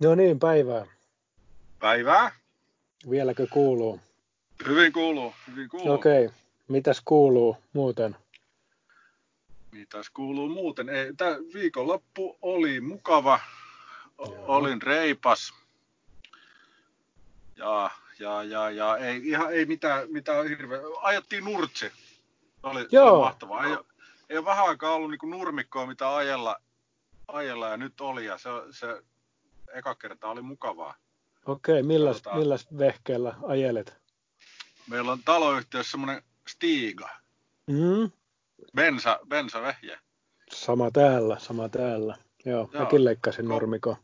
No niin, päivää. Päivää. Vieläkö kuuluu? Hyvin kuuluu, hyvin kuuluu. Okei, okay. mitäs kuuluu muuten? Mitäs kuuluu muuten? Ei, tää viikonloppu oli mukava, Joo. olin reipas. Ja, ja, ja, ja ei, ihan, ei mitään, mitään hirveä. Ajettiin nurtsi. Oli, Joo. oli mahtavaa. Ei, ei ole vähän aikaa ollut niin nurmikkoa, mitä ajella, ajella ja nyt oli. Ja se, se eka kerta oli mukavaa. Okei, okay, milläs, Katsotaan. milläs vehkeellä ajelet? Meillä on taloyhtiössä semmoinen Stiga, Mm? bensa, bensavehje. Sama täällä, sama täällä. Joo, Joo. mäkin leikkasin Ko- nurmikon.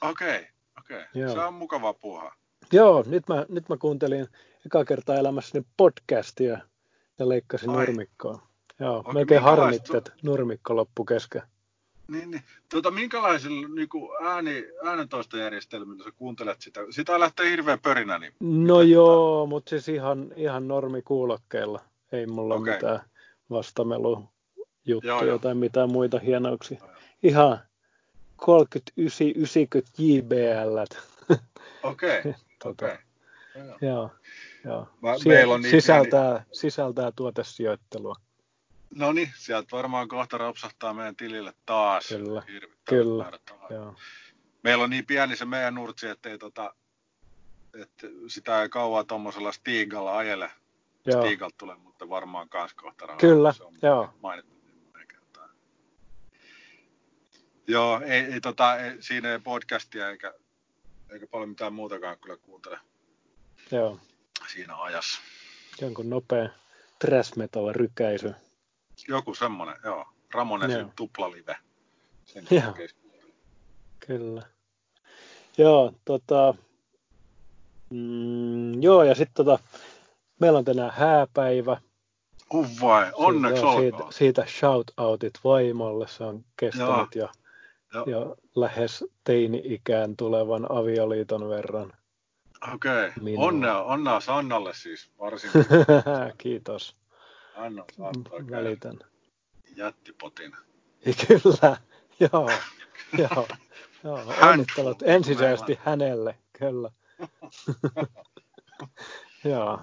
Okei, okei. Joo. Se on mukavaa puuhaa. Joo, nyt mä, nyt mä kuuntelin eka kertaa elämässäni podcastia ja leikkasin Ai. nurmikkoa. Joo, Oikein melkein harmitti, että nurmikko loppu kesken. Niin, niin. Tuota, minkälaisilla niin ääni, äänentoistojärjestelmillä sä kuuntelet sitä? Sitä lähtee hirveä pörinä, niin No joo, mutta siis ihan, ihan normikuulokkeilla. Ei mulla okay. mitään vastamelu juttuja Joo, joo. tai mitään muita hienouksia. Ihan 39 90 JBL. okei, tota, okei. Joo. Joo, joo. Mä- on niin sisältää, sisältää tuotesijoittelua. No niin, sieltä varmaan kohta rapsahtaa meidän tilille taas. Kyllä, kyllä. Joo. Meillä on niin pieni se meidän nurtsi, ettei tota, että sitä ei kauan tuommoisella Stigalla ajele. Joo. Stigalta tulee, mutta varmaan kans kohta rahaa. Kyllä, Se on joo. mainittu niin. Joo, ei, ei, tota, ei, siinä ei podcastia eikä, eikä paljon mitään muutakaan kyllä kuuntele Joo. siinä ajassa. Jonkun nopea trash metal rykäisy. Joku semmonen, joo. Ramonesin Joo. tuplalive. Sen Joo. Kyllä. Joo, tota, mm, joo, ja sitten tota, meillä on tänään hääpäivä. Uh vai, onneksi siitä, olkoon. siitä shout-outit vaimolle, se on kestänyt jo, Joo. jo lähes teini-ikään tulevan avioliiton verran. Okei, Minua. onnea, onnea Sannalle siis varsinkin. Kiitos, Anna saat oikein välitän. jättipotin. Kyllä, joo, joo, joo. Onnittelut ensisijaisesti hänelle, kyllä. joo.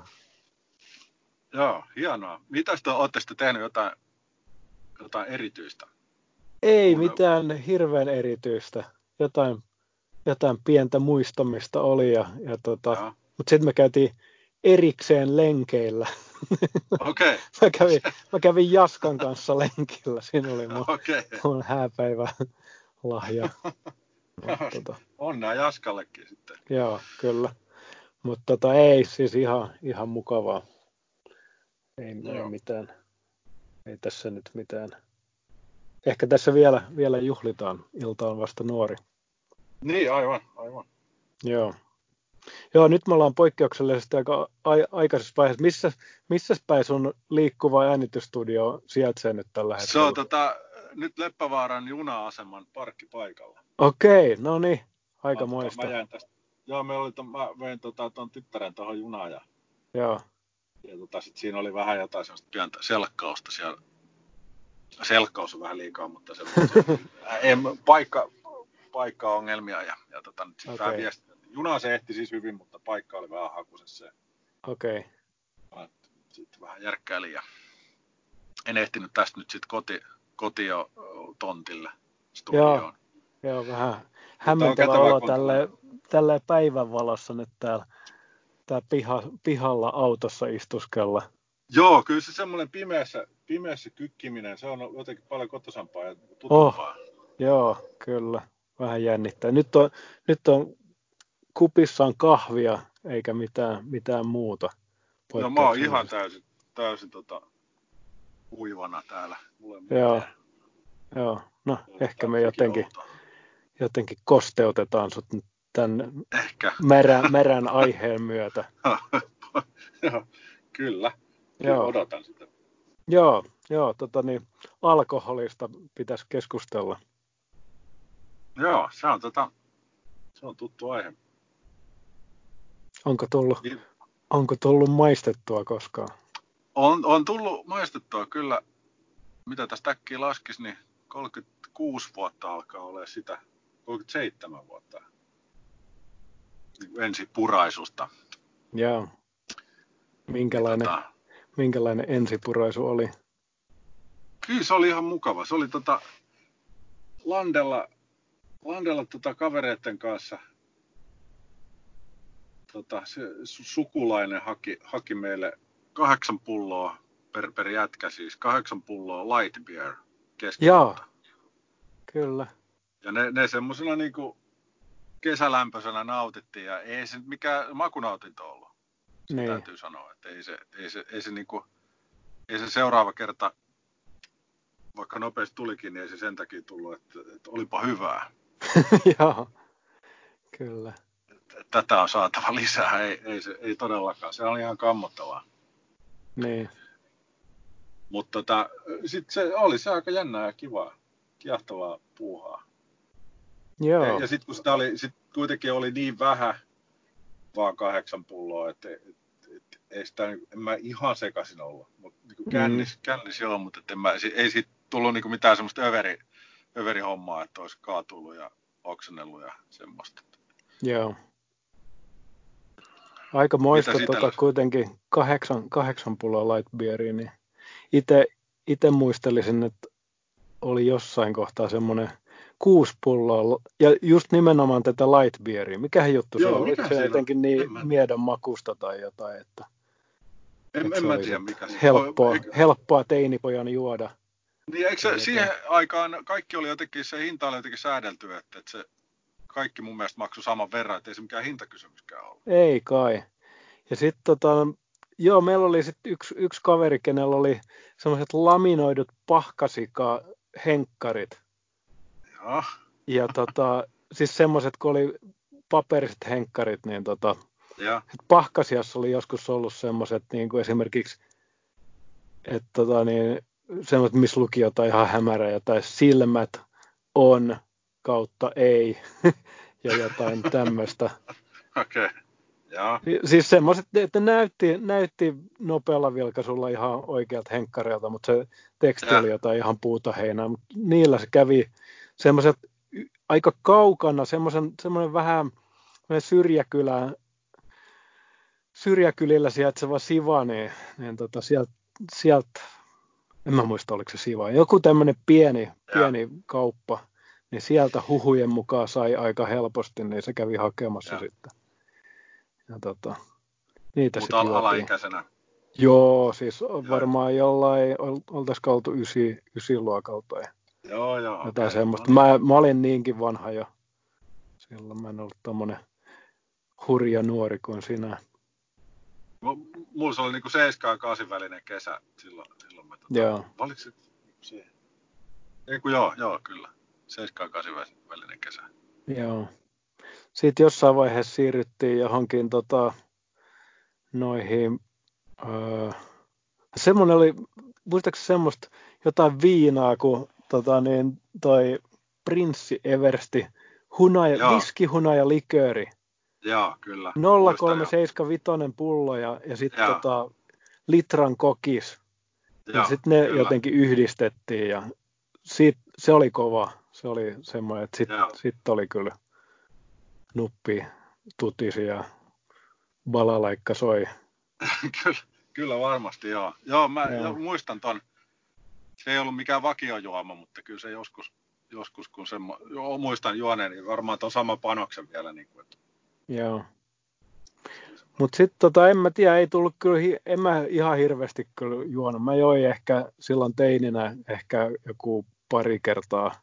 Joo, hienoa. Mitäs te ootte sitten tehnyt jotain, jotain erityistä? Ei Kuunnella. mitään hirveän erityistä. Jotain, jotain pientä muistamista oli, ja, ja tota, mutta sitten me käytiin erikseen lenkeillä. Okei, mä, kävin, mä kävin Jaskan kanssa lenkillä. Siinä oli mun, okei. mun hääpäivä lahja. Tota, Onnea Jaskallekin sitten. joo, kyllä. Mutta tota, ei siis ihan, ihan mukavaa. Ei, ei Joo. mitään. Ei tässä nyt mitään. Ehkä tässä vielä, vielä juhlitaan. Ilta on vasta nuori. Niin, aivan, aivan. Joo. Joo, nyt me ollaan poikkeuksellisesti aika ai- aikaisessa vaiheessa. Missä, missä päin sun liikkuva äänitystudio sijaitsee nyt tällä Se hetkellä? on tota, nyt Leppävaaran juna-aseman parkkipaikalla. Okei, no niin, aika moista. Mä jäin tästä, joo, me oli, ton, mä vein tota, ton tyttären tuohon junaan ja, Joo, ja tota, sit siinä oli vähän jotain semmoista pientä selkkausta siellä. Selkkaus on vähän liikaa, mutta se, se paikka, paikka-ongelmia ja, ja tota, nyt sitten Okei. vähän viesti. Juna se ehti siis hyvin, mutta paikka oli vähän hakusessa. okei. Sitten vähän järkkäilin ja en ehtinyt tästä nyt sitten koti, kotio tontille studioon. Joo, vähän hämmentävä olo kun tälle, tälle päivänvalossa nyt täällä, täällä piha, pihalla autossa istuskella. Joo, kyllä se semmoinen pimeässä, pimeässä kykkiminen, se on jotenkin paljon kotosampaa ja tutumpaa. Joo, kyllä. Vähän jännittää. Nyt on, nyt on kupissa on kahvia eikä mitään, mitään muuta. no mä oon ihan täysin, täysin tota, kuivana täällä. Mulla Joo. mitään. Joo, no Jotain ehkä me jotenkin, jotenkin kosteutetaan sut nyt tämän Ehkä, märän, märän aiheen myötä. Joo, kyllä. Kyllä Joo, odotan sitä. joo, joo tota niin, alkoholista pitäisi keskustella. Joo, se on, tota, se on tuttu aihe. Onko tullut, Niin. onko tullut maistettua koskaan? On, on tullut maistettua kyllä, mitä tästä äkkiä laskisi, niin 36 vuotta alkaa olla sitä, 37 vuotta. ensipuraisusta. Joo. Minkälainen, Tota, minkälainen ensipuraisu oli? kyllä se oli ihan mukava. Se oli tota Landella, Landella tota kavereiden kanssa. Tota, se su- sukulainen haki, haki meille kahdeksan pulloa per, per jätkä siis, kahdeksan pulloa light beer Joo, kyllä. Ja ne, ne semmoisena niinku kesälämpöisenä nautittiin ja ei se nyt mikään makunautinto ollut. Se Niin. täytyy sanoa, että ei se, ei se, ei se, niinku, ei se seuraava kerta, vaikka nopeasti tulikin, niin ei se sen takia tullut, että, että olipa hyvää. Joo, kyllä. Tätä on saatava lisää, ei, ei, se, ei todellakaan. Se oli ihan kammottavaa. Niin. Mutta tota, sitten se oli se aika jännää ja kivaa, kiehtovaa puuhaa. Joo, Ja, ja sitten kun sitä oli, sit kuitenkin oli niin vähän, vaan kahdeksan pulloa, että et, et, ei sitä, niinku- en mä ihan sekaisin ollut. Mutta niin kännis, kännis joo, mutta et en mä, ei siitä tullut niinku mitään semmoista överi, överihommaa, että olisi kaatullut ja oksennellut ja semmoista. joo. Aika moista tota, kuitenkin kahdeksan, kahdeksan pulloa light beeria, niin itse, muistelisin, että oli jossain kohtaa semmoinen kuusi pulloa, ja just nimenomaan tätä light beeria. Mikähän juttu se Joo, on? Mikä se siinä on? jotenkin niin miedon makusta tai jotain, että, En, että en se mä oli tiedä mikä se helppoa, Eikö, helppoa teinipojan juoda. niin eikö se, siihen aikaan kaikki oli jotenkin, se hinta oli jotenkin säädelty, että, että se kaikki mun mielestä maksoi saman verran, että ei se mikään hintakysymyskään ollut. Ei kai. Ja sitten tota, joo, meillä oli sitten yksi, yksi kaveri, kenellä oli semmoiset laminoidut pahkasika henkkarit. Joo, Ja tota, siis semmoiset, kun oli paperiset henkkarit, niin tota, ja, pahkasiassa oli joskus ollut semmoiset, niin kuin esimerkiksi, että tota, niin, semmoiset, missä luki jotain ihan hämärää, tai silmät on kautta ei, ja jotain tämmöistä. okei. Okay. Joo, Siis semmoiset, että näytti, näytti nopealla vilkaisulla ihan oikealta henkkareilta, mutta se teksti Ja. oli jotain ihan puuta heinää. Niillä se kävi semmoiset aika kaukana, semmoisen, semmoinen vähän syrjäkylä, syrjäkylillä sijaitseva Siva, niin, niin tota, sieltä, sielt, en mä muista oliko se Siva, joku tämmöinen pieni, pieni kauppa, niin sieltä huhujen mukaan sai aika helposti, niin se kävi hakemassa Ja. sitten. Ja tota, niitä mutta al- juotiin. alaikäisenä. Joo, siis varmaan jollain, ol- oltaisiko oltu ysi, ysiluokalta ja Joo, joo. jotain okei. semmoista. Mä, mä olin niinkin vanha jo. Silloin mä en ollut tommonen hurja nuori kuin sinä. M- Mulla se oli niinku 7 ja 8 välinen kesä silloin. silloin mä, tota, Joo. Oliko se siihen? Ei kun joo, joo, kyllä. 7 ja 8 vä- välinen kesä. Joo. Sitten jossain vaiheessa siirryttiin johonkin tota, noihin, öö, semmoinen oli, muistaakseni semmoista jotain viinaa, kuin tota, niin, toi Prinssi Eversti, hunaja, Joo. viskihunaja likööri. Joo, kyllä. 0375 pullo ja, ja sitten tota, litran kokis. Ja Joo, sitten ne kyllä. jotenkin yhdistettiin ja sit, se oli kova. Se oli semmoinen, että sitten sit oli kyllä nuppi tutisi ja balalaikka soi. kyllä, kyllä varmasti, joo. Joo, mä Joo. muistan ton. Se ei ollut mikään vakiojuoma, mutta kyllä se joskus, joskus kun se, joo, muistan juoneen, niin varmaan ton sama panoksen vielä. Niin kuin, että Joo. Mutta sitten tota, en mä tiedä, ei tullut kyllä, en mä ihan hirveästi kyllä juonut. Mä join ehkä silloin teininä ehkä joku pari kertaa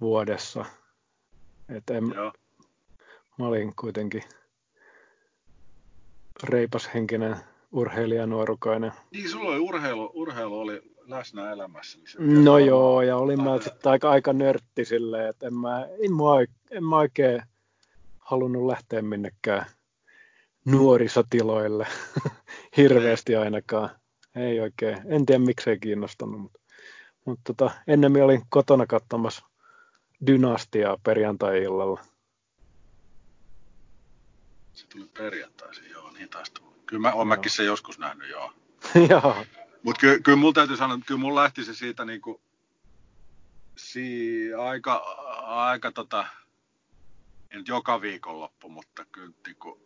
vuodessa. Et en, joo, mä olin kuitenkin reipashenkinen urheilijanuorukainen. Niin, sulla oli urheilu, urheilu oli läsnä elämässä. Niin No joo, ja olin mä sitten aika, aika nörtti silleen, että en mä, en mä, en mä oikein halunnut lähteä minnekään nuorisotiloille hirveästi ainakaan. Ei oikein, en tiedä miksei kiinnostanut, mutta, mutta tota, ennemmin olin kotona katsomassa dynastiaa perjantai-illalla. Se tuli perjantaisin, joo, niin taisi tulla. Kyllä mä oon mäkin sen joskus nähnyt, joo. Joo, Mutta ky, kyllä mulla täytyy sanoa, että kyllä mulla lähti se siitä niinku, si, aika, aika tota, nyt joka viikonloppu, mutta kyllä, niin kuin,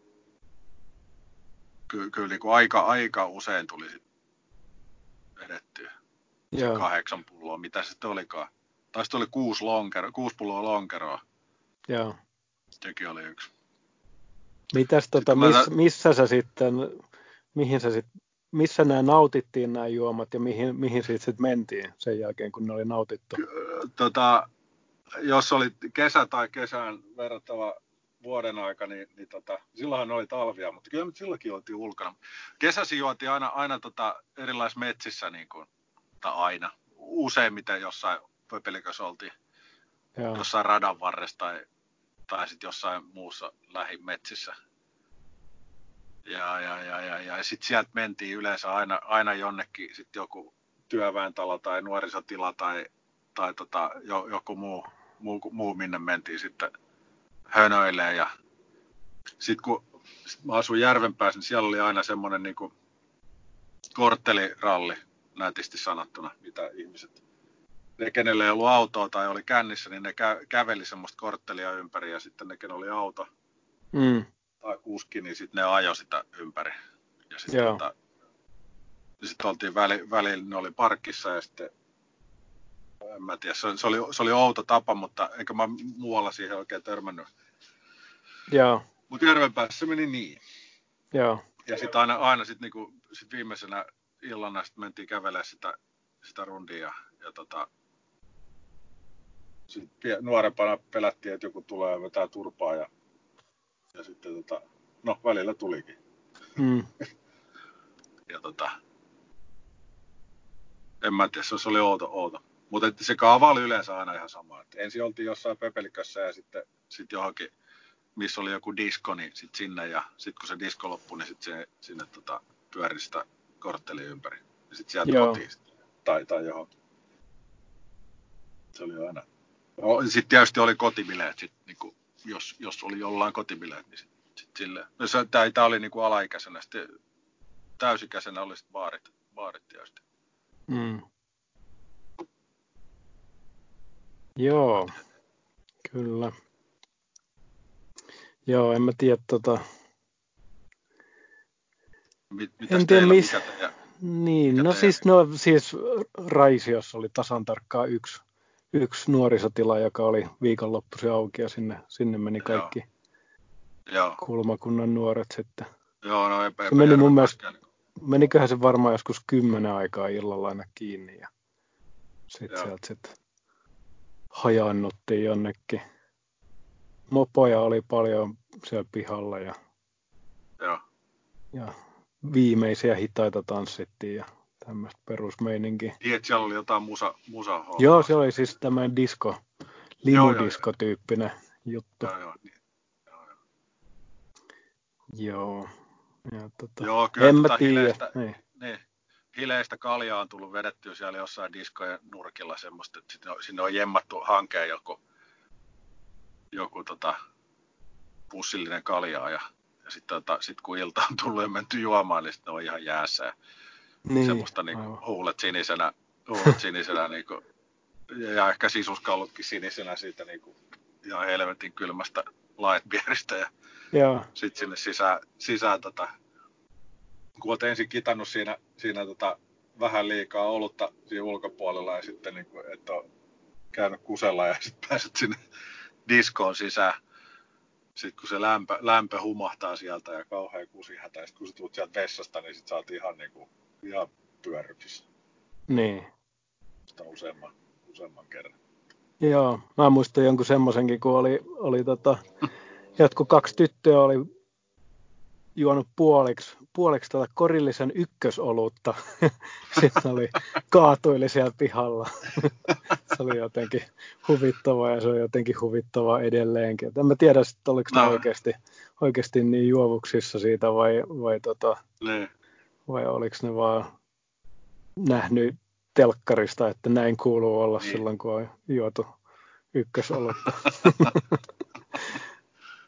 kyllä, kyllä niin kuin aika, aika usein tuli vedettyä. Se kahdeksan pulloa, mitä se sitten olikaan. Tai sitten oli kuusi, lonkero, kuusi pulloa lonkeroa. Joo. Sekin oli yksi. Mitäs tota, miss, missä sä sitten, mihin sä sit, missä nämä nautittiin nämä juomat ja mihin, mihin siitä sitten mentiin sen jälkeen, kun ne oli nautittu? Tota, jos oli kesä tai kesään verrattava vuoden aika, niin, niin tota, silloinhan oli talvia, mutta kyllä silloinkin oltiin ulkona. Kesäsi juotiin aina, aina tota erilaisissa metsissä, niin kuin, tai aina, useimmiten jossain pöpelikössä oltiin, Joo. jossain radan varressa tai, tai sitten jossain muussa lähimetsissä. Ja, ja, ja, ja, ja sitten sieltä mentiin yleensä aina, aina jonnekin sit joku työväentalo tai nuorisotila tai, tai tota, jo, joku muu, muu, muu, minne mentiin sitten hönöilee. Ja sitten kun sit mä asuin Järvenpäässä, niin siellä oli aina semmoinen niin kortteliralli, nätisti sanottuna, mitä ihmiset, ne kenelle ei ollut autoa tai oli kännissä, niin ne kä- käveli semmoista korttelia ympäri ja sitten ne, ken oli auto mm. tai kuski, niin sitten ne ajoi sitä ympäri. Ja sitten tota, sit oltiin väli, välillä, ne oli parkissa ja sitten en mä tiedä, se, se, oli, se oli outo tapa, mutta enkä mä muualla siihen oikein törmännyt. Joo. Mutta Järvenpäässä se meni niin. Joo. Ja sitten aina, aina sit niinku, sit viimeisenä illana sit mentiin kävelemään sitä, sitä rundia ja, ja tota, sit nuorempana pelättiin, että joku tulee ja vetää turpaa ja, ja sitten tota, no välillä tulikin. Mm. ja tota, en mä tiedä, se oli outo, outo. Mutta se kaava oli yleensä aina ihan sama. Et ensin oltiin jossain pepelikössä ja sitten sit johonkin, missä oli joku disko, niin sit sinne. Ja sitten kun se disko loppui, niin sit se, sinne tota, pyöri sitä kortteli ympäri. Ja sitten sieltä Joo. kotiin tai, tai johonkin. Se oli aina. Sitten tietysti oli kotibileet, sit, niin jos, jos oli jollain kotibileet, niin sitten sit silleen. No, tämä oli niin kuin alaikäisenä, sitten täysikäisenä oli sitten baarit, baarit tietysti. Mm. Joo, kyllä. Joo, en mä tiedä tota... Mit, en tiedä, mis... mikä teidän, Niin, mikä no siis, no siis Raisiossa oli tasan tarkkaan yksi, yksi nuorisotila, joka oli viikonloppuisin auki ja sinne, sinne meni kaikki Joo. kulmakunnan nuoret sitten. Joo, no epä, se meni mun mielestä, meniköhän se varmaan joskus kymmenen aikaa illalla aina kiinni ja sitten sieltä sitten hajannuttiin jonnekin. Mopoja oli paljon siellä pihalla ja, Joo. ja viimeisiä hitaita tanssittiin ja tämmöistä perusmeininkiä. Tiedät, siellä oli jotain musa, musa Joo, se oli siis tämmöinen disko, limudisko-tyyppinen juttu. Joo, joo, niin. joo, joo. joo. Ja, tota, joo kyllä en mä tota tiedä. Hileistä, niin. niin hileistä kaljaa on tullut vedettyä siellä jossain diskojen nurkilla semmoista, että sinne on, sinne on jemmattu hankeen joku, joku tota, pussillinen kaljaa ja, ja sitten tota, sit kun ilta on tullut ja menty juomaan, niin sitten on ihan jäässä ja niin, semmoista niin kuin, huulet sinisenä, huulet sinisenä niin kuin, ja ehkä sisuskallutkin sinisenä siitä niin kuin, ihan helvetin kylmästä lightbeeristä ja, ja. sitten sinne sisään, sisään tota, kun olet ensin kitannut siinä, siinä tota, vähän liikaa olutta siinä ulkopuolella ja sitten niin kuin, että on käynyt kusella ja sitten pääset sinne diskoon sisään. Sitten kun se lämpö, lämpö humahtaa sieltä ja kauhean kusihätä, ja sitten kun sä tulet sieltä vessasta, niin sitten sä oot ihan, niin kuin, ihan pyörryksissä. Niin. Sitä useamman, useamman kerran. Joo, mä muistan jonkun semmoisenkin, kun oli, oli tota, jotkut kaksi tyttöä oli juonut puoliksi, puoliksi tätä korillisen ykkösolutta. Sitten oli kaatuili siellä pihalla. se oli jotenkin huvittavaa ja se on jotenkin huvittavaa edelleenkin. Et en mä tiedä, oliko no. ne oikeasti, oikeasti niin juovuksissa siitä vai, vai, tota, ne. Vai oliko ne vaan nähnyt telkkarista, että näin kuuluu olla niin. silloin, kun on juotu ykkösolutta.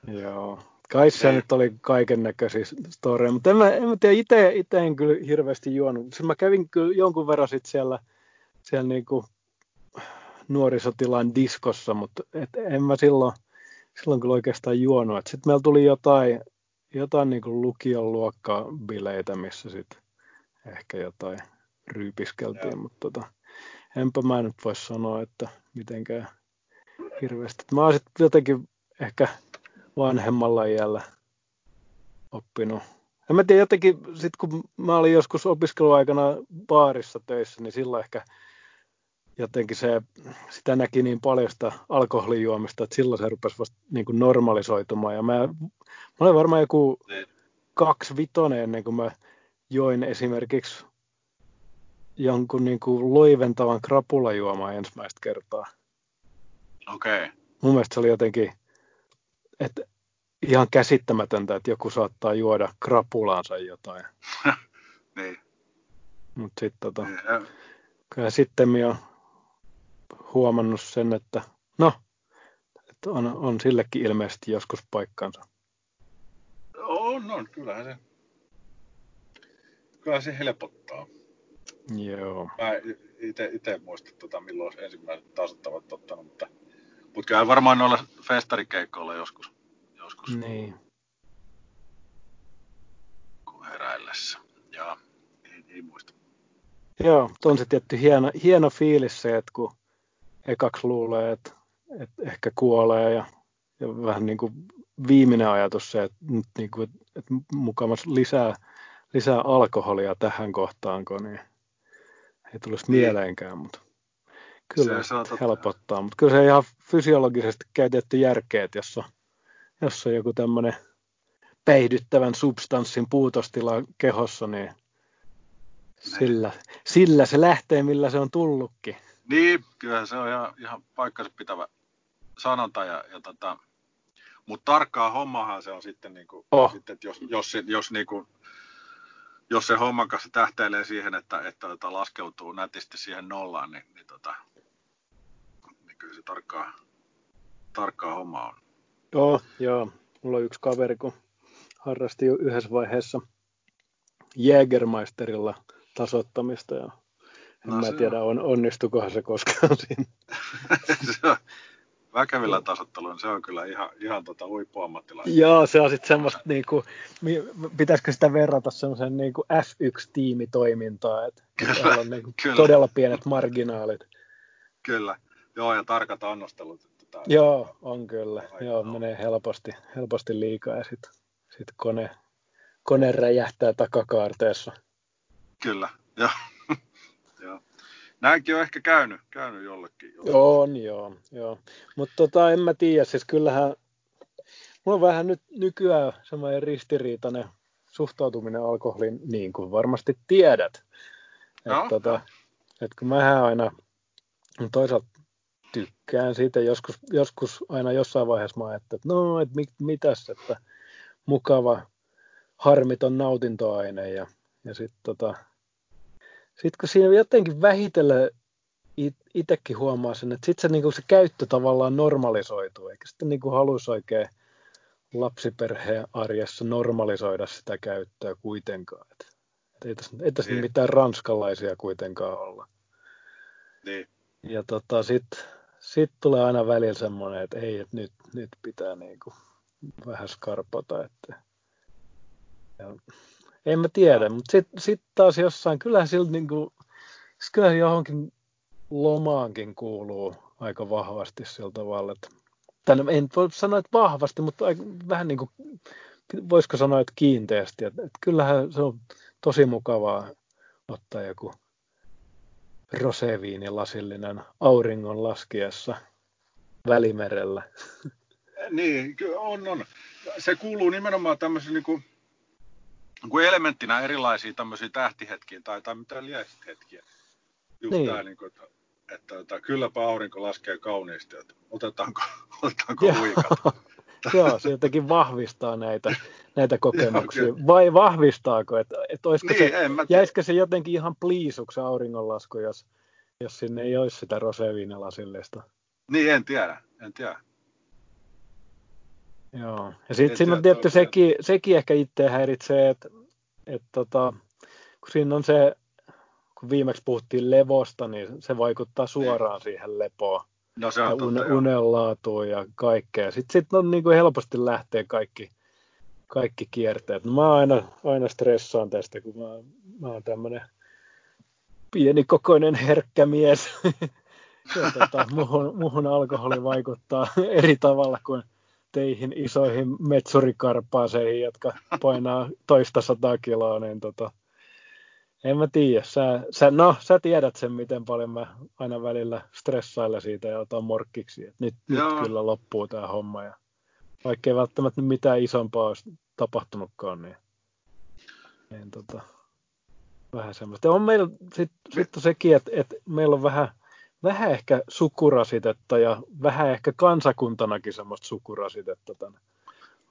Joo. Kai se nyt oli kaiken näköisiä storeja, mutta en mä, en mä tiedä, itse, itse en kyllä hirveästi juonut. Sitten mä kävin kyllä jonkun verran sit siellä, siellä niinku nuorisotilan diskossa, mutta et en mä silloin, silloin kyllä oikeastaan juonut. Sitten meillä tuli jotain, jotain niin kuin lukion luokkabileitä, missä sitten ehkä jotain ryypiskeltiin, mutta tota, enpä mä nyt voi sanoa, että mitenkään hirveästi. Mä oon sitten jotenkin ehkä vanhemmalla iällä oppinut. En mä tiedä, jotenkin sit kun mä olin joskus opiskeluaikana baarissa töissä, niin silloin ehkä jotenkin se, sitä näki niin paljon sitä alkoholijuomista, että silloin se rupesi vasta niin kuin normalisoitumaan. Ja mä, mä olin varmaan joku kaksi vitonen ennen kuin mä join esimerkiksi jonkun niin kuin loiventavan krapulajuomaa ensimmäistä kertaa. Okei. Okay. Mun mielestä se oli jotenkin, että ihan käsittämätöntä, että joku saattaa juoda krapulaansa jotain. niin. Mutta sitten tota, niin, kyllä sitten on huomannut sen, että no, että on, on sillekin ilmeisesti joskus paikkansa. On, on, kyllähän se, kyllä se helpottaa. Joo. Mä itse muista, tota, milloin ensimmäiset tasot ovat ottanut, mutta, mutta kyllä varmaan noilla festarikeikoilla joskus. joskus. Niin. Kun heräillessä. Ja ei, ei muista. Joo, on se tietty hieno, hieno fiilis se, että kun ekaksi luulee, että, että ehkä kuolee ja, ja vähän niin kuin viimeinen ajatus se, että, niin kuin, että mukamassa lisää, lisää alkoholia tähän kohtaanko, niin ei tulisi niin. mieleenkään, mutta kyllä se, se helpottaa. Mutta kyllä se ihan fysiologisesti käytetty järkeä, että jos on, jos on joku tämmöinen päihdyttävän substanssin puutostila kehossa, niin sillä, sillä se lähtee, millä se on tullutkin. Niin, kyllä se on ihan, ihan paikkansa pitävä sanonta. Ja, ja tota, mutta tarkkaa hommahan se on sitten, niin kuin, oh. sitten että jos, jos, jos, niin kuin, jos se homman kanssa tähtäilee siihen, että, että, että tota laskeutuu nätisti siihen nollaan, niin, niin, tota, niin kyllä se tarkkaa, tarkkaa homma on. Joo, joo. Mulla on yksi kaveri, kun harrasti jo yhdessä vaiheessa Jägermeisterilla tasottamista ja en no, mä tiedä, on, onnistukohan se koskaan siinä. se on, väkevillä tasotteluilla, se on kyllä ihan, ihan tota huippuammattilainen. Joo, se on sitten semmoista, niinku, pitäisikö sitä verrata semmoisen niinku F1-tiimitoimintaan, että kyllä, on niinku kyllä. todella pienet marginaalit. Kyllä, joo, ja tarkat annostelut. Tota, joo, on kyllä. Joo, on. menee helposti, helposti liikaa ja sitten sit kone, kone räjähtää takakaarteessa. Kyllä, joo. Näinkin on ehkä käynyt, käynyt jollekin. jollekin. On, joo. joo. Mutta tota, en mä tiedä, siis kyllähän mulla on vähän nyt nykyään semmoinen ristiriitainen suhtautuminen alkoholiin, niin kuin varmasti tiedät. No, että tota, et kun mä aina toisaalta tykkään siitä, joskus, joskus aina jossain vaiheessa mä ajattelin, että no, että mit, mitäs, että mukava, harmiton nautintoaine ja, ja sitten tota, sitten kun siinä jotenkin vähitellen itsekin huomaa sen, että sitten se, niin se käyttö tavallaan normalisoituu, eikä sitten niin haluaisi oikein lapsiperheen arjessa normalisoida sitä käyttöä kuitenkaan. Et, et ei tässä, ei tässä niin. mitään ranskalaisia kuitenkaan olla. Niin. Ja tota, sitten sit tulee aina välillä semmoinen, että ei, että nyt, nyt pitää niin kuin vähän skarpata. Että, ja en mä tiedä, mutta sitten sit taas jossain, kyllähän sillä niin kuin, kyllähän johonkin lomaankin kuuluu aika vahvasti sillä tavalla, että tänne, en voi sanoa, että vahvasti, mutta vähän niin kuin, voisiko sanoa, että kiinteästi, että, että kyllähän se on tosi mukavaa ottaa joku roseviinilasillinen auringon laskiessa välimerellä. Niin, on, on. Se kuuluu nimenomaan tämmöisen niin kuin kuin elementtinä erilaisia tämmöisiä tähtihetkiä tai, tai mitä hetkiä. Just niin. tämä, niin kuin, että, että, että, kylläpä aurinko laskee kauniisti, että otetaanko, otetaanko huikat. Joo, se jotenkin vahvistaa näitä, näitä kokemuksia. Joo, Vai vahvistaako, että, että niin, se, jäisikö se jotenkin ihan pliisuksi auringonlasku, jos, jos sinne ei olisi sitä roseviinilasillista? Niin, en tiedä, en tiedä. Joo, ja sitten siinä on tietty sekin, sekin ehkä itse häiritsee, että, että tota, kun siinä on se, kun viimeksi puhuttiin levosta, niin se vaikuttaa suoraan niin. siihen lepoon. No se on ja totta, un, joo. unenlaatua ja kaikkea. Sitten sit on niin kuin helposti lähtee kaikki, kaikki kierteet. No mä aina, aina stressaan tästä, kun mä, mä oon tämmöinen pienikokoinen herkkä mies. ja tota, muhun, muhun alkoholi vaikuttaa eri tavalla kuin teihin isoihin metsurikarpaaseihin, jotka painaa toista sataa kiloa, niin tota, en mä tiedä. Sä, sä, no, sä tiedät sen, miten paljon mä aina välillä stressailen siitä ja otan morkkiksi. Et nyt, nyt kyllä loppuu tämä homma. Ja vaikka ei välttämättä mitään isompaa olisi tapahtunutkaan, niin, niin tota, vähän semmoista. Ja on meillä sitten sit sekin, että, että meillä on vähän, vähän ehkä sukurasitetta ja vähän ehkä kansakuntanakin semmoista sukurasitetta tämän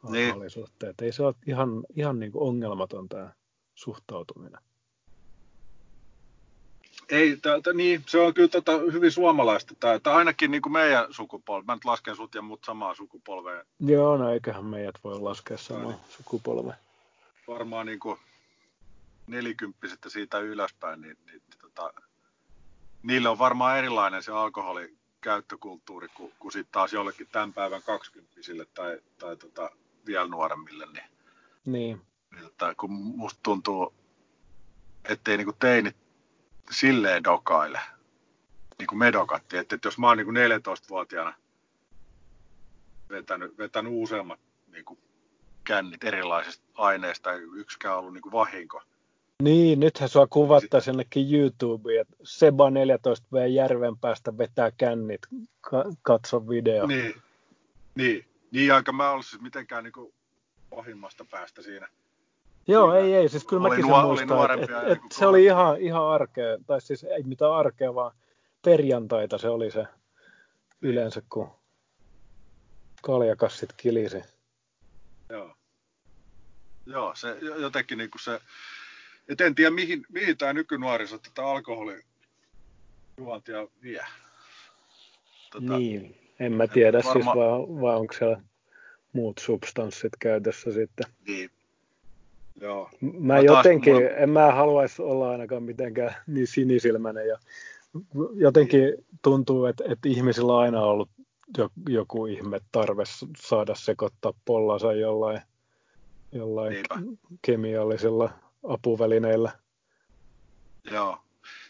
Niin. suhteen. Ei se ole ihan, ihan niin kuin ongelmaton tämä suhtautuminen. Ei, tää, niin, se on kyllä tota, hyvin suomalaista. Tää, tää ainakin niin kuin meidän sukupolvi. Mä nyt lasken sut ja mut samaa sukupolvea. Joo, no eiköhän meidät voi laskea samaan niin. sukupolven. Varmaan niin kuin nelikymppiset ja siitä ylöspäin, niin, niin tota, niille on varmaan erilainen se alkoholin käyttökulttuuri kuin, kuin sitten taas jollekin tämän päivän kaksikymppisille tai, tai tota, vielä nuoremmille. Niin, Niin, tota, kun musta tuntuu, ettei niinku teinit silleen dokaile, niin kuin me dokattiin. Että, että jos mä oon niinku 14-vuotiaana vetänyt, vetänyt useammat niinku kännit erilaisista aineista, ei yksikään ollut niinku vahinko. Niin nythän sua kuvattaisiin jonnekin YouTubeen, että Seba 14V Järvenpäästä vetää kännit, ka- katso video. Niin, niin, niin aika mä ollut siis mitenkään niinku pahimmasta päästä siinä. Joo, Siinä ei, ei, siis kyllä oli mäkin nuo- sen muistan, että et, et niinku se oli ihan, ihan arkea, tai siis ei mitään arkea, vaan perjantaita se oli se yleensä, kun kaljakassit kilisi. Joo. Joo, se jo- jotenkin niinku se, et en tiedä mihin, mihin tämä nykynuoriso tätä alkoholin juontia vie. Tota, Niin, en mä tiedä varma- siis vaan, vaan onko siellä muut substanssit käytössä sitten. niin. Joo. Mä No jotenkin, mulla- en mä haluaisi olla ainakaan mitenkään niin sinisilmäinen ja jotenkin tuntuu, että, että ihmisillä on aina ollut jo- joku ihme tarve saada sekoittaa pollansa jollain, jollain Niinpä. kemiallisilla apuvälineillä. Joo,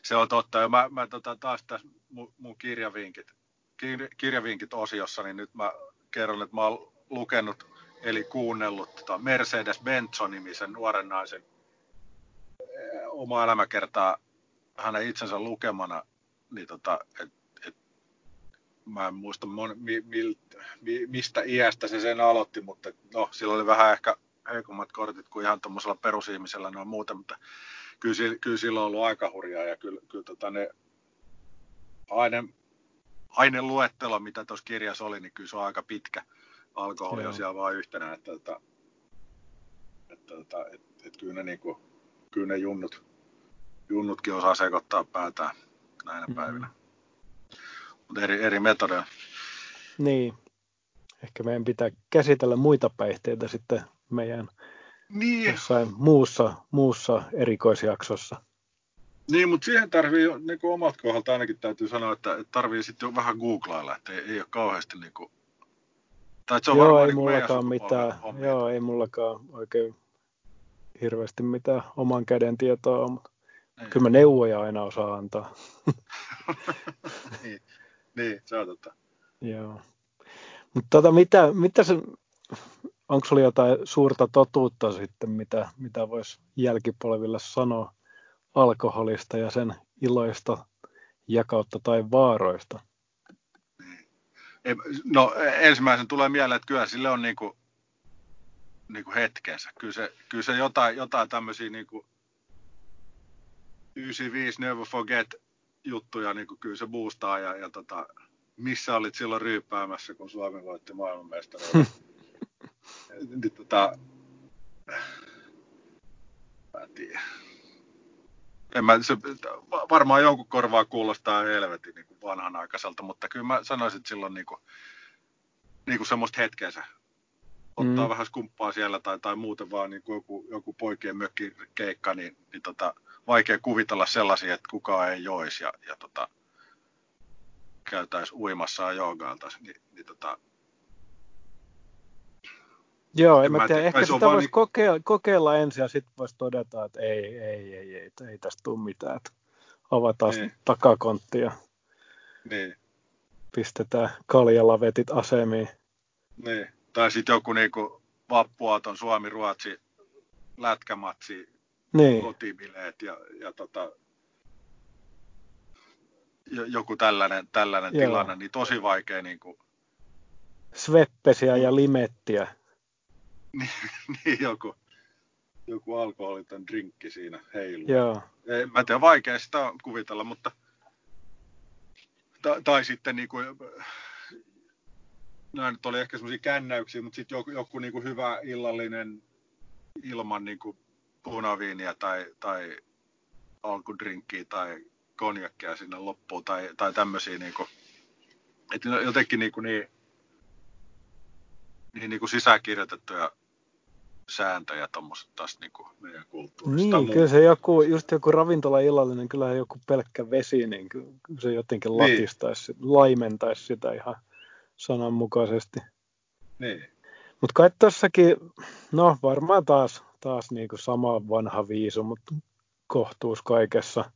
se on totta. Ja mä, mä tota, taas tässä mun, mun kirjavinkit, kir, kirjavinkit osiossa, niin nyt mä kerron, että mä oon lukenut eli kuunnellut tota Mercedes Benzo-nimisen nuoren naisen eh, omaa elämäkertaa hänen itsensä lukemana, niin tota, et, et, mä en muista mon, mi, mil, mi, mistä iästä se sen aloitti, mutta no, sillä oli vähän ehkä heikommat kortit kuin ihan tuommoisella perusihmisellä noin muuten, mutta kyllä, kyllä sillä on ollut aika hurjaa ja kyllä, kyllä tota ne aine, aineluettelo, mitä tuossa kirjassa oli, niin kyllä se on aika pitkä. Alkoholi Joo. on siellä vain yhtenä, että, että, että, että, että, että kyllä, ne niinku, kyllä ne junnut, junnutkin osaa sekoittaa päätään näinä Mhm. päivinä. Mutta eri, eri metodeilla. Niin, ehkä meidän pitää käsitellä muita päihteitä sitten meidän Niin, jossain muussa, muussa erikoisjaksossa. niin mutta siihen tarvii, niin kuin omalta kohdalta ainakin täytyy sanoa, että, tarvii sitten jo vähän googlailla, että ei, ei ole kauheasti niin kuin, tai se on Joo, ei niin meidän mullakaan mitään, hommia. joo, ei mullakaan oikein hirveästi mitään oman käden tietoa mutta Niin. kyllä mä neuvoja aina osaa antaa. niin, niin, se on totta. Joo. Mutta tota, mitä, mitä se, onko sulla jotain suurta totuutta sitten, mitä, mitä voisi jälkipolville sanoa alkoholista ja sen iloista jakautta tai vaaroista? No ensimmäisen tulee mieleen, että kyllä sille on niinku, niinku hetkensä. Kyllä se, kyllä se jotain, jotain tämmöisiä niinku 95 Never Forget juttuja, niinku kyllä se boostaa ja, ja tota, missä olit silloin ryyppäämässä, kun Suomi voitti maailmanmestaruuden. Nyt tota, mä en tiedä. En mä, se, varmaan jonkun korvaa kuulostaa helvetin niin kuin vanhanaikaiselta, mutta kyllä mä sanoisin, että silloin niin kuin, niin kuin semmoista hetkensä. Ottaa Mm. vähän skumppaa siellä tai, tai muuten vaan niin kuin joku, joku poikien mökkikeikka, niin, niin tota, vaikea kuvitella sellaisia, että kukaan ei joisi. Ja, ja tota, käytäisiin uimassa ja joogaaltaisiin, niin, niin tota, Joo, en mä tiedä. Ehkä sitä voisi niin... kokeilla, kokeilla ensin ja sitten voisi todeta, että ei, ei, ei, ei, ei tästä tule mitään. Että avataan niin. takakonttia. Niin. Pistetään kaljalavetit asemiin. Niin. Tai sitten joku niinku vappuaton Suomi-Ruotsi lätkämatsi niin. kotibileet ja, ja tota, joku tällainen, tällainen tilanne, niin tosi vaikea niin kuin... Sveppesiä ja limettiä. niin, joku, joku alkoholiton drinkki siinä heiluu. Joo. Ei, mä tiedän, vaikea sitä kuvitella, mutta tai, tai sitten niin kuin, nämä nyt oli ehkä semmoisia kännäyksiä, mutta sitten joku, joku niin kuin hyvä illallinen ilman niin kuin punaviiniä tai, tai alkudrinkkiä tai konjakkia sinne loppuun tai, tai tämmöisiä niin kuin, että jotenkin niin, kuin niin, niin, niin kuin sisäkirjoitettuja sääntöjä tuommoista taas niin kuin meidän kulttuurista. Niin, kyllä se joku, just joku ravintola illallinen, kyllä joku pelkkä vesi, niin kyllä se jotenkin niin. latistaisi, laimentaisi sitä ihan sananmukaisesti. Niin. Mutta kai tossakin, no varmaan taas, taas niin kuin sama vanha viisu, mutta kohtuus kaikessa.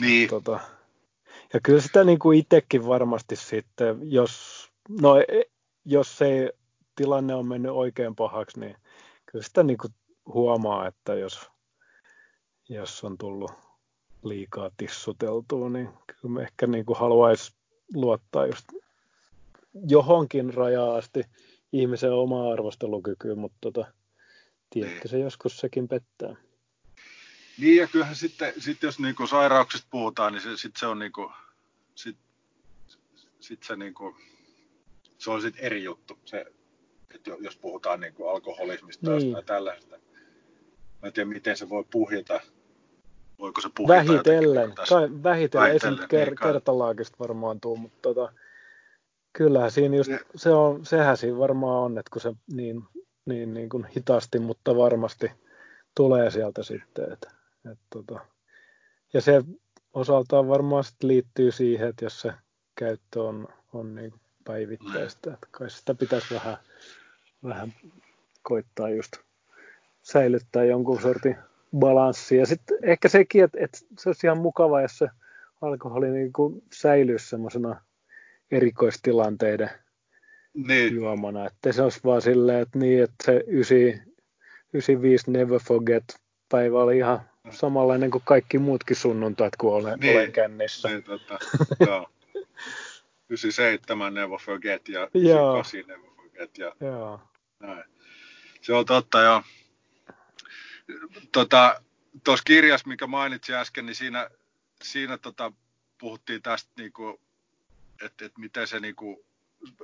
Niin. Tota, ja kyllä sitä niin kuin itsekin varmasti sitten, jos, no, e, jos se tilanne on mennyt oikein pahaksi, niin kyllä sitä niin kuin huomaa, että jos, jos on tullut liikaa tissuteltua, niin kyllä me ehkä niin kuin haluaisi luottaa just johonkin rajaan asti ihmisen omaa arvostelukykyyn, mutta tota, niin. se joskus sekin pettää. Niin ja kyllähän sitten, sitten jos niinku sairauksista puhutaan, niin se, sit se on niinku, sit, sit se niinku, se on sitten eri juttu. Se, että jos puhutaan niinku alkoholismista niin. tai tällaista. Mä en tiedä, miten se voi puhjeta. Voiko se puhjeta Vähitellen. Kai, vähitellen. vähitellen. Ei se nyt ker- niin, kertalaakista varmaan tuu, mutta tota, kyllähän siinä just, se on, sehän siinä varmaan on, että kun se niin, niin, niin kuin hitaasti, mutta varmasti tulee sieltä sitten. Että, että tota, ja se osaltaan varmaan sit liittyy siihen, että jos se käyttö on, on niin päivittäistä, että kai sitä pitäisi vähän, vähän koittaa just säilyttää jonkun sortin balanssi. Ja sitten ehkä sekin, että, että se olisi ihan mukava, jos se alkoholi niin kuin säilyisi semmoisena erikoistilanteiden niin. juomana. Että se olisi vaan silleen, että, niin, että se 95 Never Forget päivä oli ihan samanlainen kuin kaikki muutkin sunnuntait, kun olen, niin. olen kännissä. Niin, tota, joo. 97 Never Forget ja 98 Never Forget. Ja joo. Näin. Se on totta, joo. Tota, tuossa kirjassa, mikä mainitsin äsken, niin siinä, siinä tota, puhuttiin tästä niinku että, että miten se niin kuin,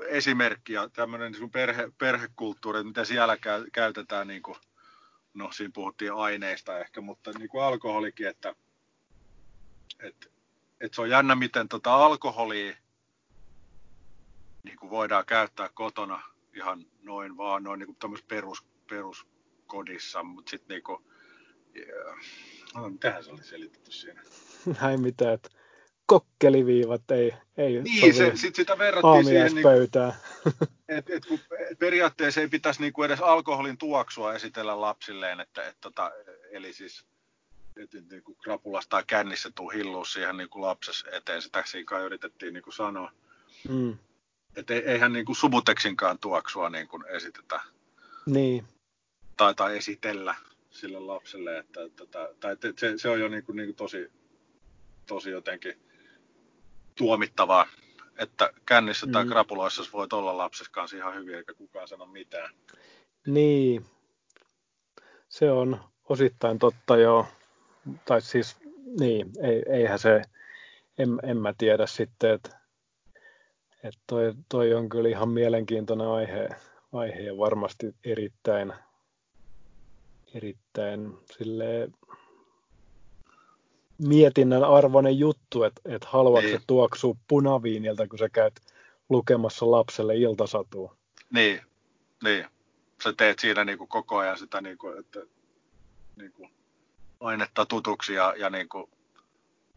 esimerkki ja tämmöinen niin perhe, perhekulttuuri, että miten siellä käy, käytetään, niin kuin, no siinä puhuttiin aineista ehkä, mutta niin kuin alkoholikin, että, että, että se on jännä, miten tota alkoholia niin kuin voidaan käyttää kotona ihan noin vaan, noin niin kuin perus, peruskodissa, mutta sitten niin kuin, yeah. no, mitähän se oli selitetty siinä? Näin mitä, että kokkeliviivat ei, ei niin, se, sit sitä verrattiin siihen, niin. Et, et, kun periaatteessa ei pitäisi niin kuin edes alkoholin tuoksua esitellä lapsilleen, että, et, tota, eli siis että niin kuin krapulasta tai kännissä tuu hilluu siihen niin kuin lapsessa eteen, sitä siinä yritettiin niin kuin sanoa. Mm. Että eihän niin kuin subuteksinkaan tuoksua niin kuin esitetä. Niin. Tai, tai esitellä sille lapselle, että, että, tai, että se, se on jo niin kuin, niin kuin tosi, tosi jotenkin tuomittavaa, että kännissä mm. tai krapuloissa voit olla lapsessa kanssa ihan hyvin, eikä kukaan sano mitään. Niin, se on osittain totta joo. Tai siis, niin, ei, eihän se, en, en mä tiedä sitten, että, että toi, toi on kyllä ihan mielenkiintoinen aihe, aihe ja varmasti erittäin, erittäin silleen mietinnän arvoinen juttu, että, että haluatko niin. tuoksua punaviinilta, kun sä käyt lukemassa lapselle iltasatua. Niin, niin. Sä teet siinä niin kuin koko ajan sitä, niin kuin, että, niin kuin, ainetta tutuksi ja, ja niin kuin,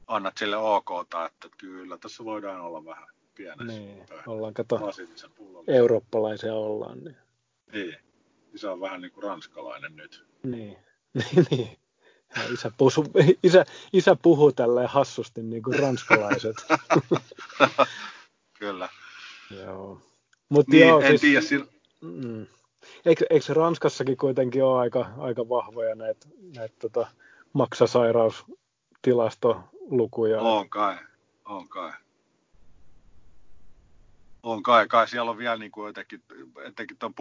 annat sille ok, että kyllä tässä voidaan olla vähän pienessä. Niin, ollaan kato, eurooppalaisia ollaan. Niin. niin. Isä on vähän niin kuin ranskalainen nyt. Niin, niin. niin. Isä, pusu, isä, isä puhuu tälleen hassusti niin kuin ranskalaiset. Kyllä. Joo. Mut niin, joo, en siis, tiedä. Sil... mm, eikö, eikö Ranskassakin kuitenkin ole aika, aika vahvoja näitä näitä tota, maksasairaustilastolukuja? On kai, on kai. On kai, kai siellä on vielä niin kuin jotenkin, etenkin tuon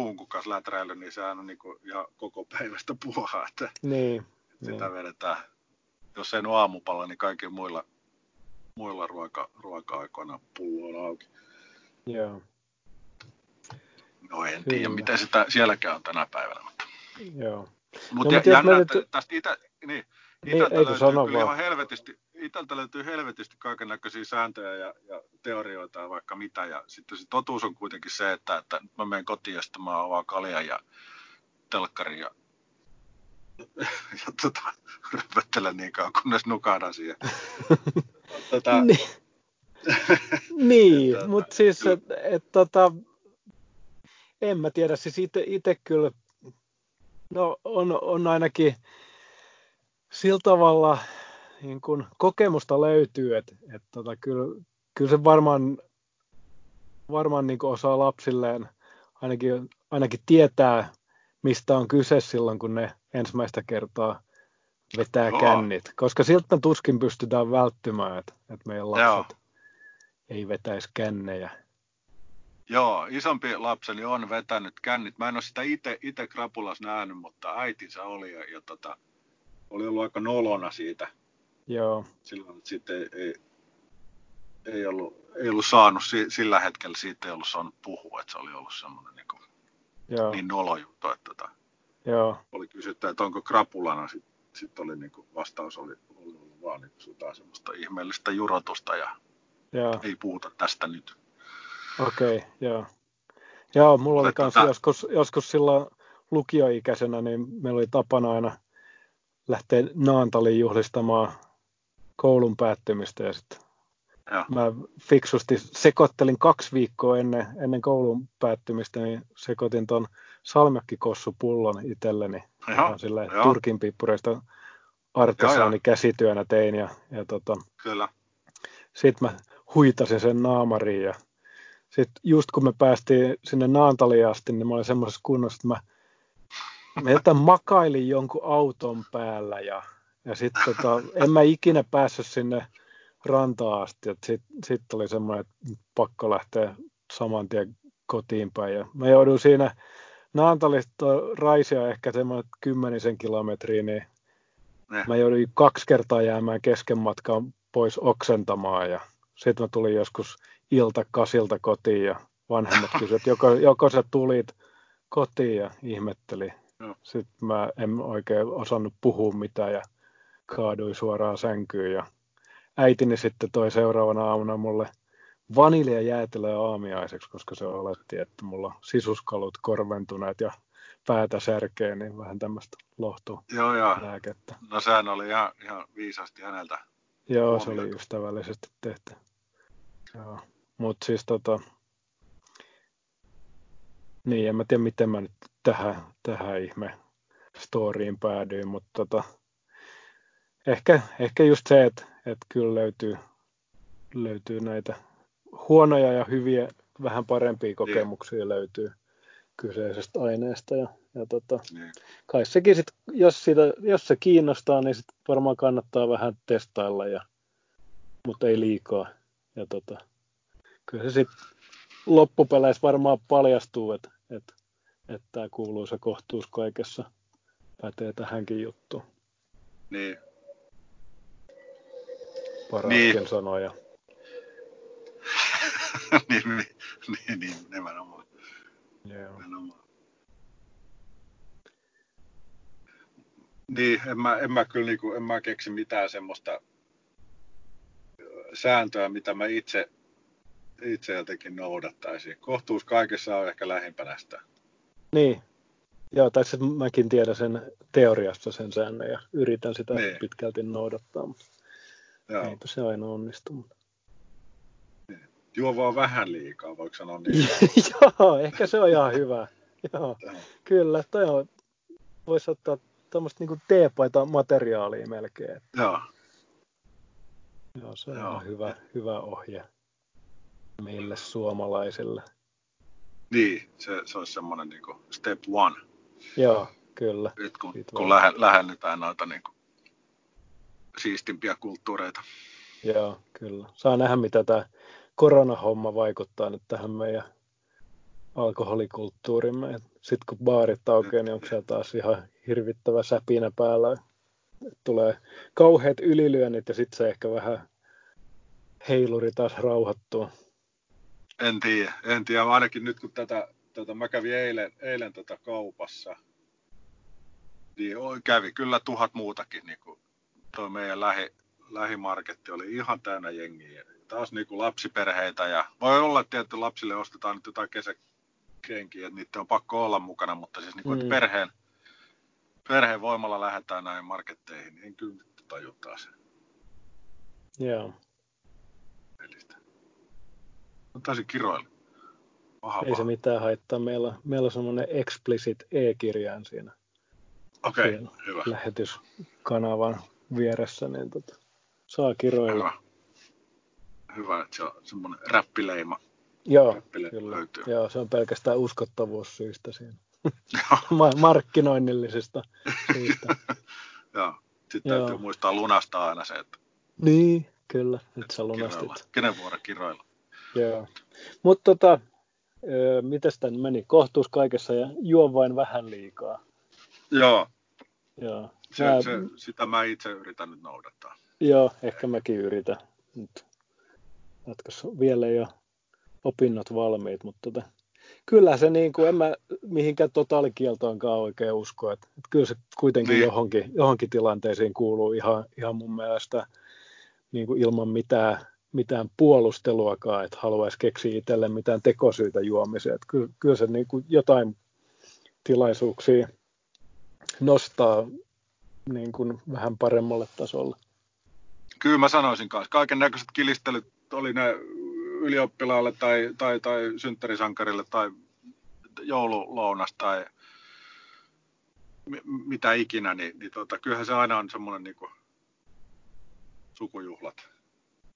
läträily, niin sehän on niin kuin ihan koko päivästä puhaa, että niin, sitä niin. vedetään, jos ei ole aamupalla, niin kaikilla muilla, muilla ruoka, ruoka-aikoina pullo on auki. Joo. No en tiedä, mitä sitä sielläkään on tänä päivänä. Mutta... Joo. Mutta no, jännä, että nyt... tästä itä, niin Itältä niin, löytyy kyllä ihan helvetisti, Itältä löytyy helvetisti kaiken näköisiä sääntöjä ja, ja teorioita ja vaikka mitä. Ja sitten se totuus on kuitenkin se, että, että mä menen kotiin ja sitten mä avaan kaljan ja telkkarin ja, ja tota, röpöttelen niin kauan, kunnes nukahdan siihen. tota, niin, niin mutta siis, että et, tota, en mä tiedä, siis itse kyllä, no on, on ainakin sillä tavalla niin kun kokemusta löytyy, että, että tota, kyllä, kyllä se varmaan, varmaan niin osaa lapsilleen ainakin, ainakin tietää, mistä on kyse silloin, kun ne ensimmäistä kertaa vetää Joo. kännit. Koska siltä tuskin pystytään välttymään, että, että meidän lapset Joo. ei vetäisi kännejä. Joo, isompi lapseni on vetänyt kännit. Mä en ole sitä itse krapulas nähnyt, mutta äitinsä oli ja, ja tota, oli ollut aika nolona siitä. Joo. Silloin että sitten ei, ei, ei, ollut, ei ollut saanut, sillä hetkellä siitä ei ollut saanut puhua, että se oli ollut semmoinen niin, kuin, Joo. niin nolo juttu, että tota, Joo. oli kysytty, että onko krapulana, sitten sit oli niin kuin, vastaus oli, oli ollut vaan niin kuin, semmoista ihmeellistä jurotusta ja Joo. ei puhuta tästä nyt. Okei, okay, joo. Joo, mulla oli tota... joskus, joskus silloin lukioikäisenä, niin meillä oli tapana aina lähteä Naantaliin juhlistamaan koulun päättymistä ja sitten mä fiksusti sekoittelin kaksi viikkoa ennen, ennen koulun päättymistä, niin sekoitin ton salmiakkikossupullon itselleni. Ihan silleen Turkin pippureista artesaani käsityönä tein ja, ja tota, Kyllä. Sitten mä huitasin sen naamariin ja sitten just kun me päästiin sinne Naantaliin asti, niin mä olin semmoisessa kunnossa, että mä Meiltä makailin jonkun auton päällä ja, ja sitten tota, en mä ikinä päässyt sinne rantaan asti. Sitten sit oli semmoinen, että pakko lähteä saman tien kotiin päin. Ja mä joudun siinä Naantalista Raisia ehkä semmoinen kymmenisen kilometriä, niin ne. mä joudun kaksi kertaa jäämään kesken matkaan pois oksentamaan ja sitten mä tulin joskus ilta kasilta kotiin ja vanhemmat kysyivät, että joko, joko sä tulit kotiin ja ihmetteli No. Sitten mä en oikein osannut puhua mitään ja kaaduin suoraan sänkyyn. Ja äitini sitten toi seuraavana aamuna mulle vaniljajäätelöä aamiaiseksi, koska se oletti, että mulla on sisuskalut korventuneet ja päätä särkee, niin vähän tämmöistä lohtu Joo, joo. lääkettä. No sehän oli ihan, ihan viisasti häneltä. Joo, se oli ystävällisesti tehty. Joo. Mutta siis tota, niin, en mä tiedä miten mä nyt tähän, tähän ihme storyin päädyin, mutta tota, ehkä, ehkä just se, että, että kyllä löytyy, löytyy näitä huonoja ja hyviä, vähän parempia kokemuksia niin. löytyy kyseisestä aineesta. Ja, ja tota, niin. kai sekin sit, jos, sitä, jos se kiinnostaa, niin sit varmaan kannattaa vähän testailla, ja, mutta ei liikaa. Ja tota, kyllä se sitten loppupeleissä varmaan paljastuu, että, että että tämä kuuluisa kohtuus kaikessa pätee tähänkin juttuun. Niin. Paraskin niin. sanoja. niin, niin, niin, niin, nimenomaan. Joo. Nimenomaan. Niin, en mä, en mä kyllä niinku, en mä keksi mitään semmoista sääntöä, mitä mä itse, itse jotenkin noudattaisin. Kohtuus kaikessa on ehkä lähimpänä sitä. Niin. Joo, tai se mäkin tiedän sen teoriasta sen säännön ja yritän sitä niin. pitkälti noudattaa. Mutta Joo. Eipä se aina onnistu. Mutta... Juo vaan vähän liikaa, voiko sanoa niin? Joo, ehkä se on ihan hyvä. Joo, kyllä. Toi on, voisi ottaa tuommoista niinku teepaita materiaalia melkein. Joo. Joo, se on Joo. hyvä, hyvä ohje meille suomalaisille. Niin, se, se olisi semmoinen niin step one, Joo, kyllä. nyt kun, Siitä kun lähe, lähennytään noita niin kuin siistimpiä kulttuureita. Joo, kyllä. Saa nähdä, mitä tämä koronahomma vaikuttaa nyt tähän meidän alkoholikulttuurimme. Sitten kun baarit aukeaa, niin onko se taas ihan hirvittävä säpinä päällä. Tulee kauheat ylilyönnit ja sitten se ehkä vähän heiluri taas rauhoittuu. En tiedä, en tiedä. Ainakin nyt kun tätä, tätä mä kävin eilen, eilen tätä kaupassa, niin oi, kävi kyllä tuhat muutakin. Niin kuin toi meidän lähi, lähimarketti oli ihan täynnä jengiä. Taas niin kuin lapsiperheitä ja voi olla, että tietty lapsille ostetaan nyt jotain kesäkenkiä, että niitä on pakko olla mukana, mutta siis niin kuin, Mm. perheen, perheen voimalla lähdetään näihin marketteihin, niin en kyllä nyt taju taas Joo. On täysin kiroilla. Paha, Ei se mitään haittaa. Meillä, meillä on semmoinen explicit e-kirjain siinä Okei, Siinä. hyvä. lähetyskanavan vieressä, niin tota, saa kiroilla. Hyvä. Hyvä, että se on semmoinen räppileima. Joo, Räppile kyllä. löytyy. Joo, se on pelkästään uskottavuussyistä siinä. Ma- markkinoinnillisista syistä. Joo. Sitten Joo. täytyy muistaa lunastaa aina se, että niin, kyllä. Nyt sä lunastit. Kenen vuoro kiroilla. Joo. Mutta tota, mitäs tän meni? Kohtuus kaikessa ja juo vain vähän liikaa. Joo, Joo. se, Mä- se, sitä mä itse yritän nyt noudattaa. Joo, ehkä mäkin yritän. Nyt jatkossa vielä ei ole opinnot valmiit, mutta tota, kyllä se niin kuin, en mä mihinkään totaalikieltoonkaan oikein usko, että, että kyllä se kuitenkin Niin. johonkin, johonkin tilanteisiin kuuluu ihan, ihan mun mielestä niin kuin ilman mitään puolusteluakaan, että haluaisi keksiä itselle mitään tekosyitä juomiseen. Että kyllä, kyllä se niin kuin jotain tilaisuuksia nostaa niin kuin vähän paremmalle tasolle. Kyllä mä sanoisin kanssa. Kaiken näköiset kilistelyt oli ne ylioppilaalle tai, tai, tai synttärisankarille tai joululounas tai mi- mitä ikinä, niin, niin tota, kyllähän se aina on semmoinen niin sukujuhlat.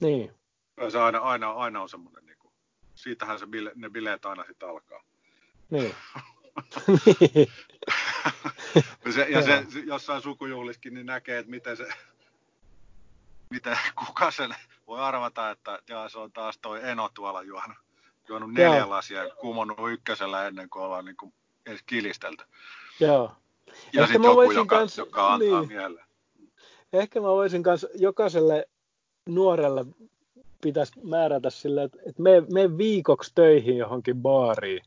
Niin, Kyllä Se aina, aina, aina on semmoinen, niin kuin, siitähän se bile, ne bileet aina sitten alkaa. niin. Ja, se, ja se, jossain sukujuhlissakin niin näkee, että miten se, miten, kuka sen voi arvata, että jaa, se on taas toi Eno tuolla juonut, juonut neljä Joo. lasia ja kumonnut ykkösellä ennen kuin ollaan niin kuin edes kilistelty. Joo. Ja Ehkä sitten joku, voisin joka, kans- joka antaa niin. mieleen. Ehkä mä voisin myös jokaiselle nuorelle pitäisi määrätä sille, että, että me, me viikoksi töihin johonkin baariin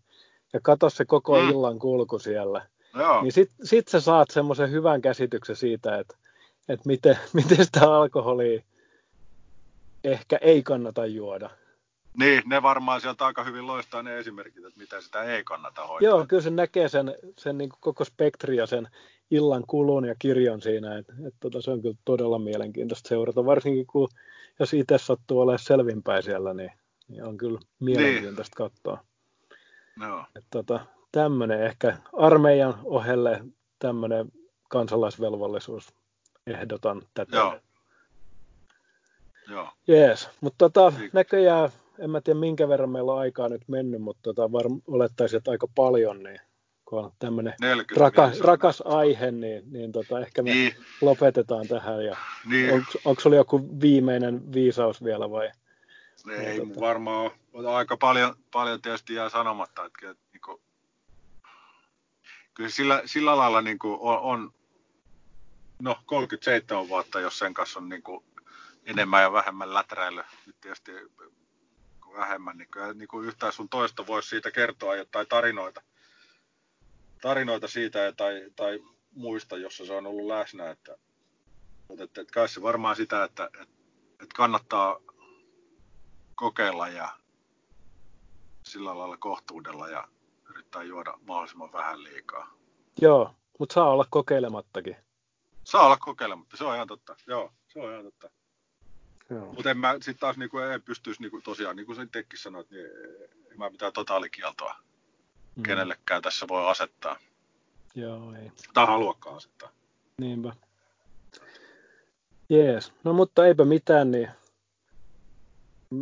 ja katso se koko Mm. illan kulku siellä. Joo, Niin sit, sit sä saat semmoisen hyvän käsityksen siitä, että, että miten, miten sitä alkoholia ehkä ei kannata juoda. niin, ne varmaan sieltä aika hyvin loistaa ne esimerkit, että mitä sitä ei kannata hoitaa. Joo, kyllä se näkee sen, sen niin kuin koko spektri ja sen illan kulun ja kirjon siinä, että et, tota, se on kyllä todella mielenkiintoista seurata, varsinkin kun jos itse sattuu olemaan selvinpäin siellä, niin, niin on kyllä mielenkiintoista katsoa. Joo. Et, tota, tämmöinen ehkä armeijan ohelle tämmöinen kansalaisvelvollisuus ehdotan tätä. Joo. Joo. Jees, mutta tota, Niin. näköjään, en mä tiedä minkä verran meillä on aikaa nyt mennyt, mutta tota, varm, olettaisin, että aika paljon, niin kun on tämmöinen 40 raka, mies on- rakas aihe, niin, niin tota, ehkä me Niin, lopetetaan tähän. Ja niin. onko, onko sulla joku viimeinen viisaus vielä vai? Ei Ja tota- varmaan ole. Aika paljon, paljon tietysti jää sanomatta. Että, kyllä, niin kuin, kyllä sillä, sillä lailla niin kuin on, on, no 37 vuotta, jos sen kanssa on niin kuin enemmän ja vähemmän läträily. Nyt tietysti vähemmän, niin kyllä niin kuin yhtään sun toista voisi siitä kertoa jotain tarinoita, tarinoita siitä tai, tai muista, jossa se on ollut läsnä. Että, mutta että, että kai se varmaan sitä, että, että, että kannattaa kokeilla ja sillä lailla kohtuudella ja yrittää juoda mahdollisimman vähän liikaa. Joo, mutta saa olla kokeilemattakin. Saa olla kokeilematta, se on ihan totta. Joo, se on ihan totta. Mutta en mä sitten taas niinku, en pystyisi niinku, tosiaan, niin kuin sä itsekin sanoit, niin en mä mitään totaalikieltoa Mm. kenellekään tässä voi asettaa. Joo, ei. Tai haluakaan asettaa. Niinpä. Jees. No mutta eipä mitään, niin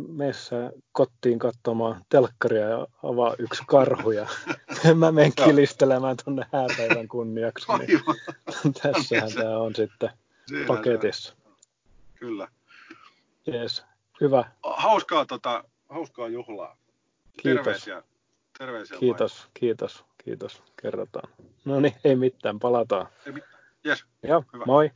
meissä kotiin katsomaan telkkaria ja avaa yksi karhu ja mä menen kilistelemään tuonne hääpäivän kunniaksi. Niin tässähän tämä on sitten Siinä paketissa. Kyllä. Jees. Hyvä. Hauskaa, tota, hauskaa juhlaa. Kiitos. Terveisiä. Terveisiä Kiitos, kiitos, kiitos. Kerrotaan. No niin, ei mitään, palataan. Ei mitään. Jes. Joo, Hyvä. moi.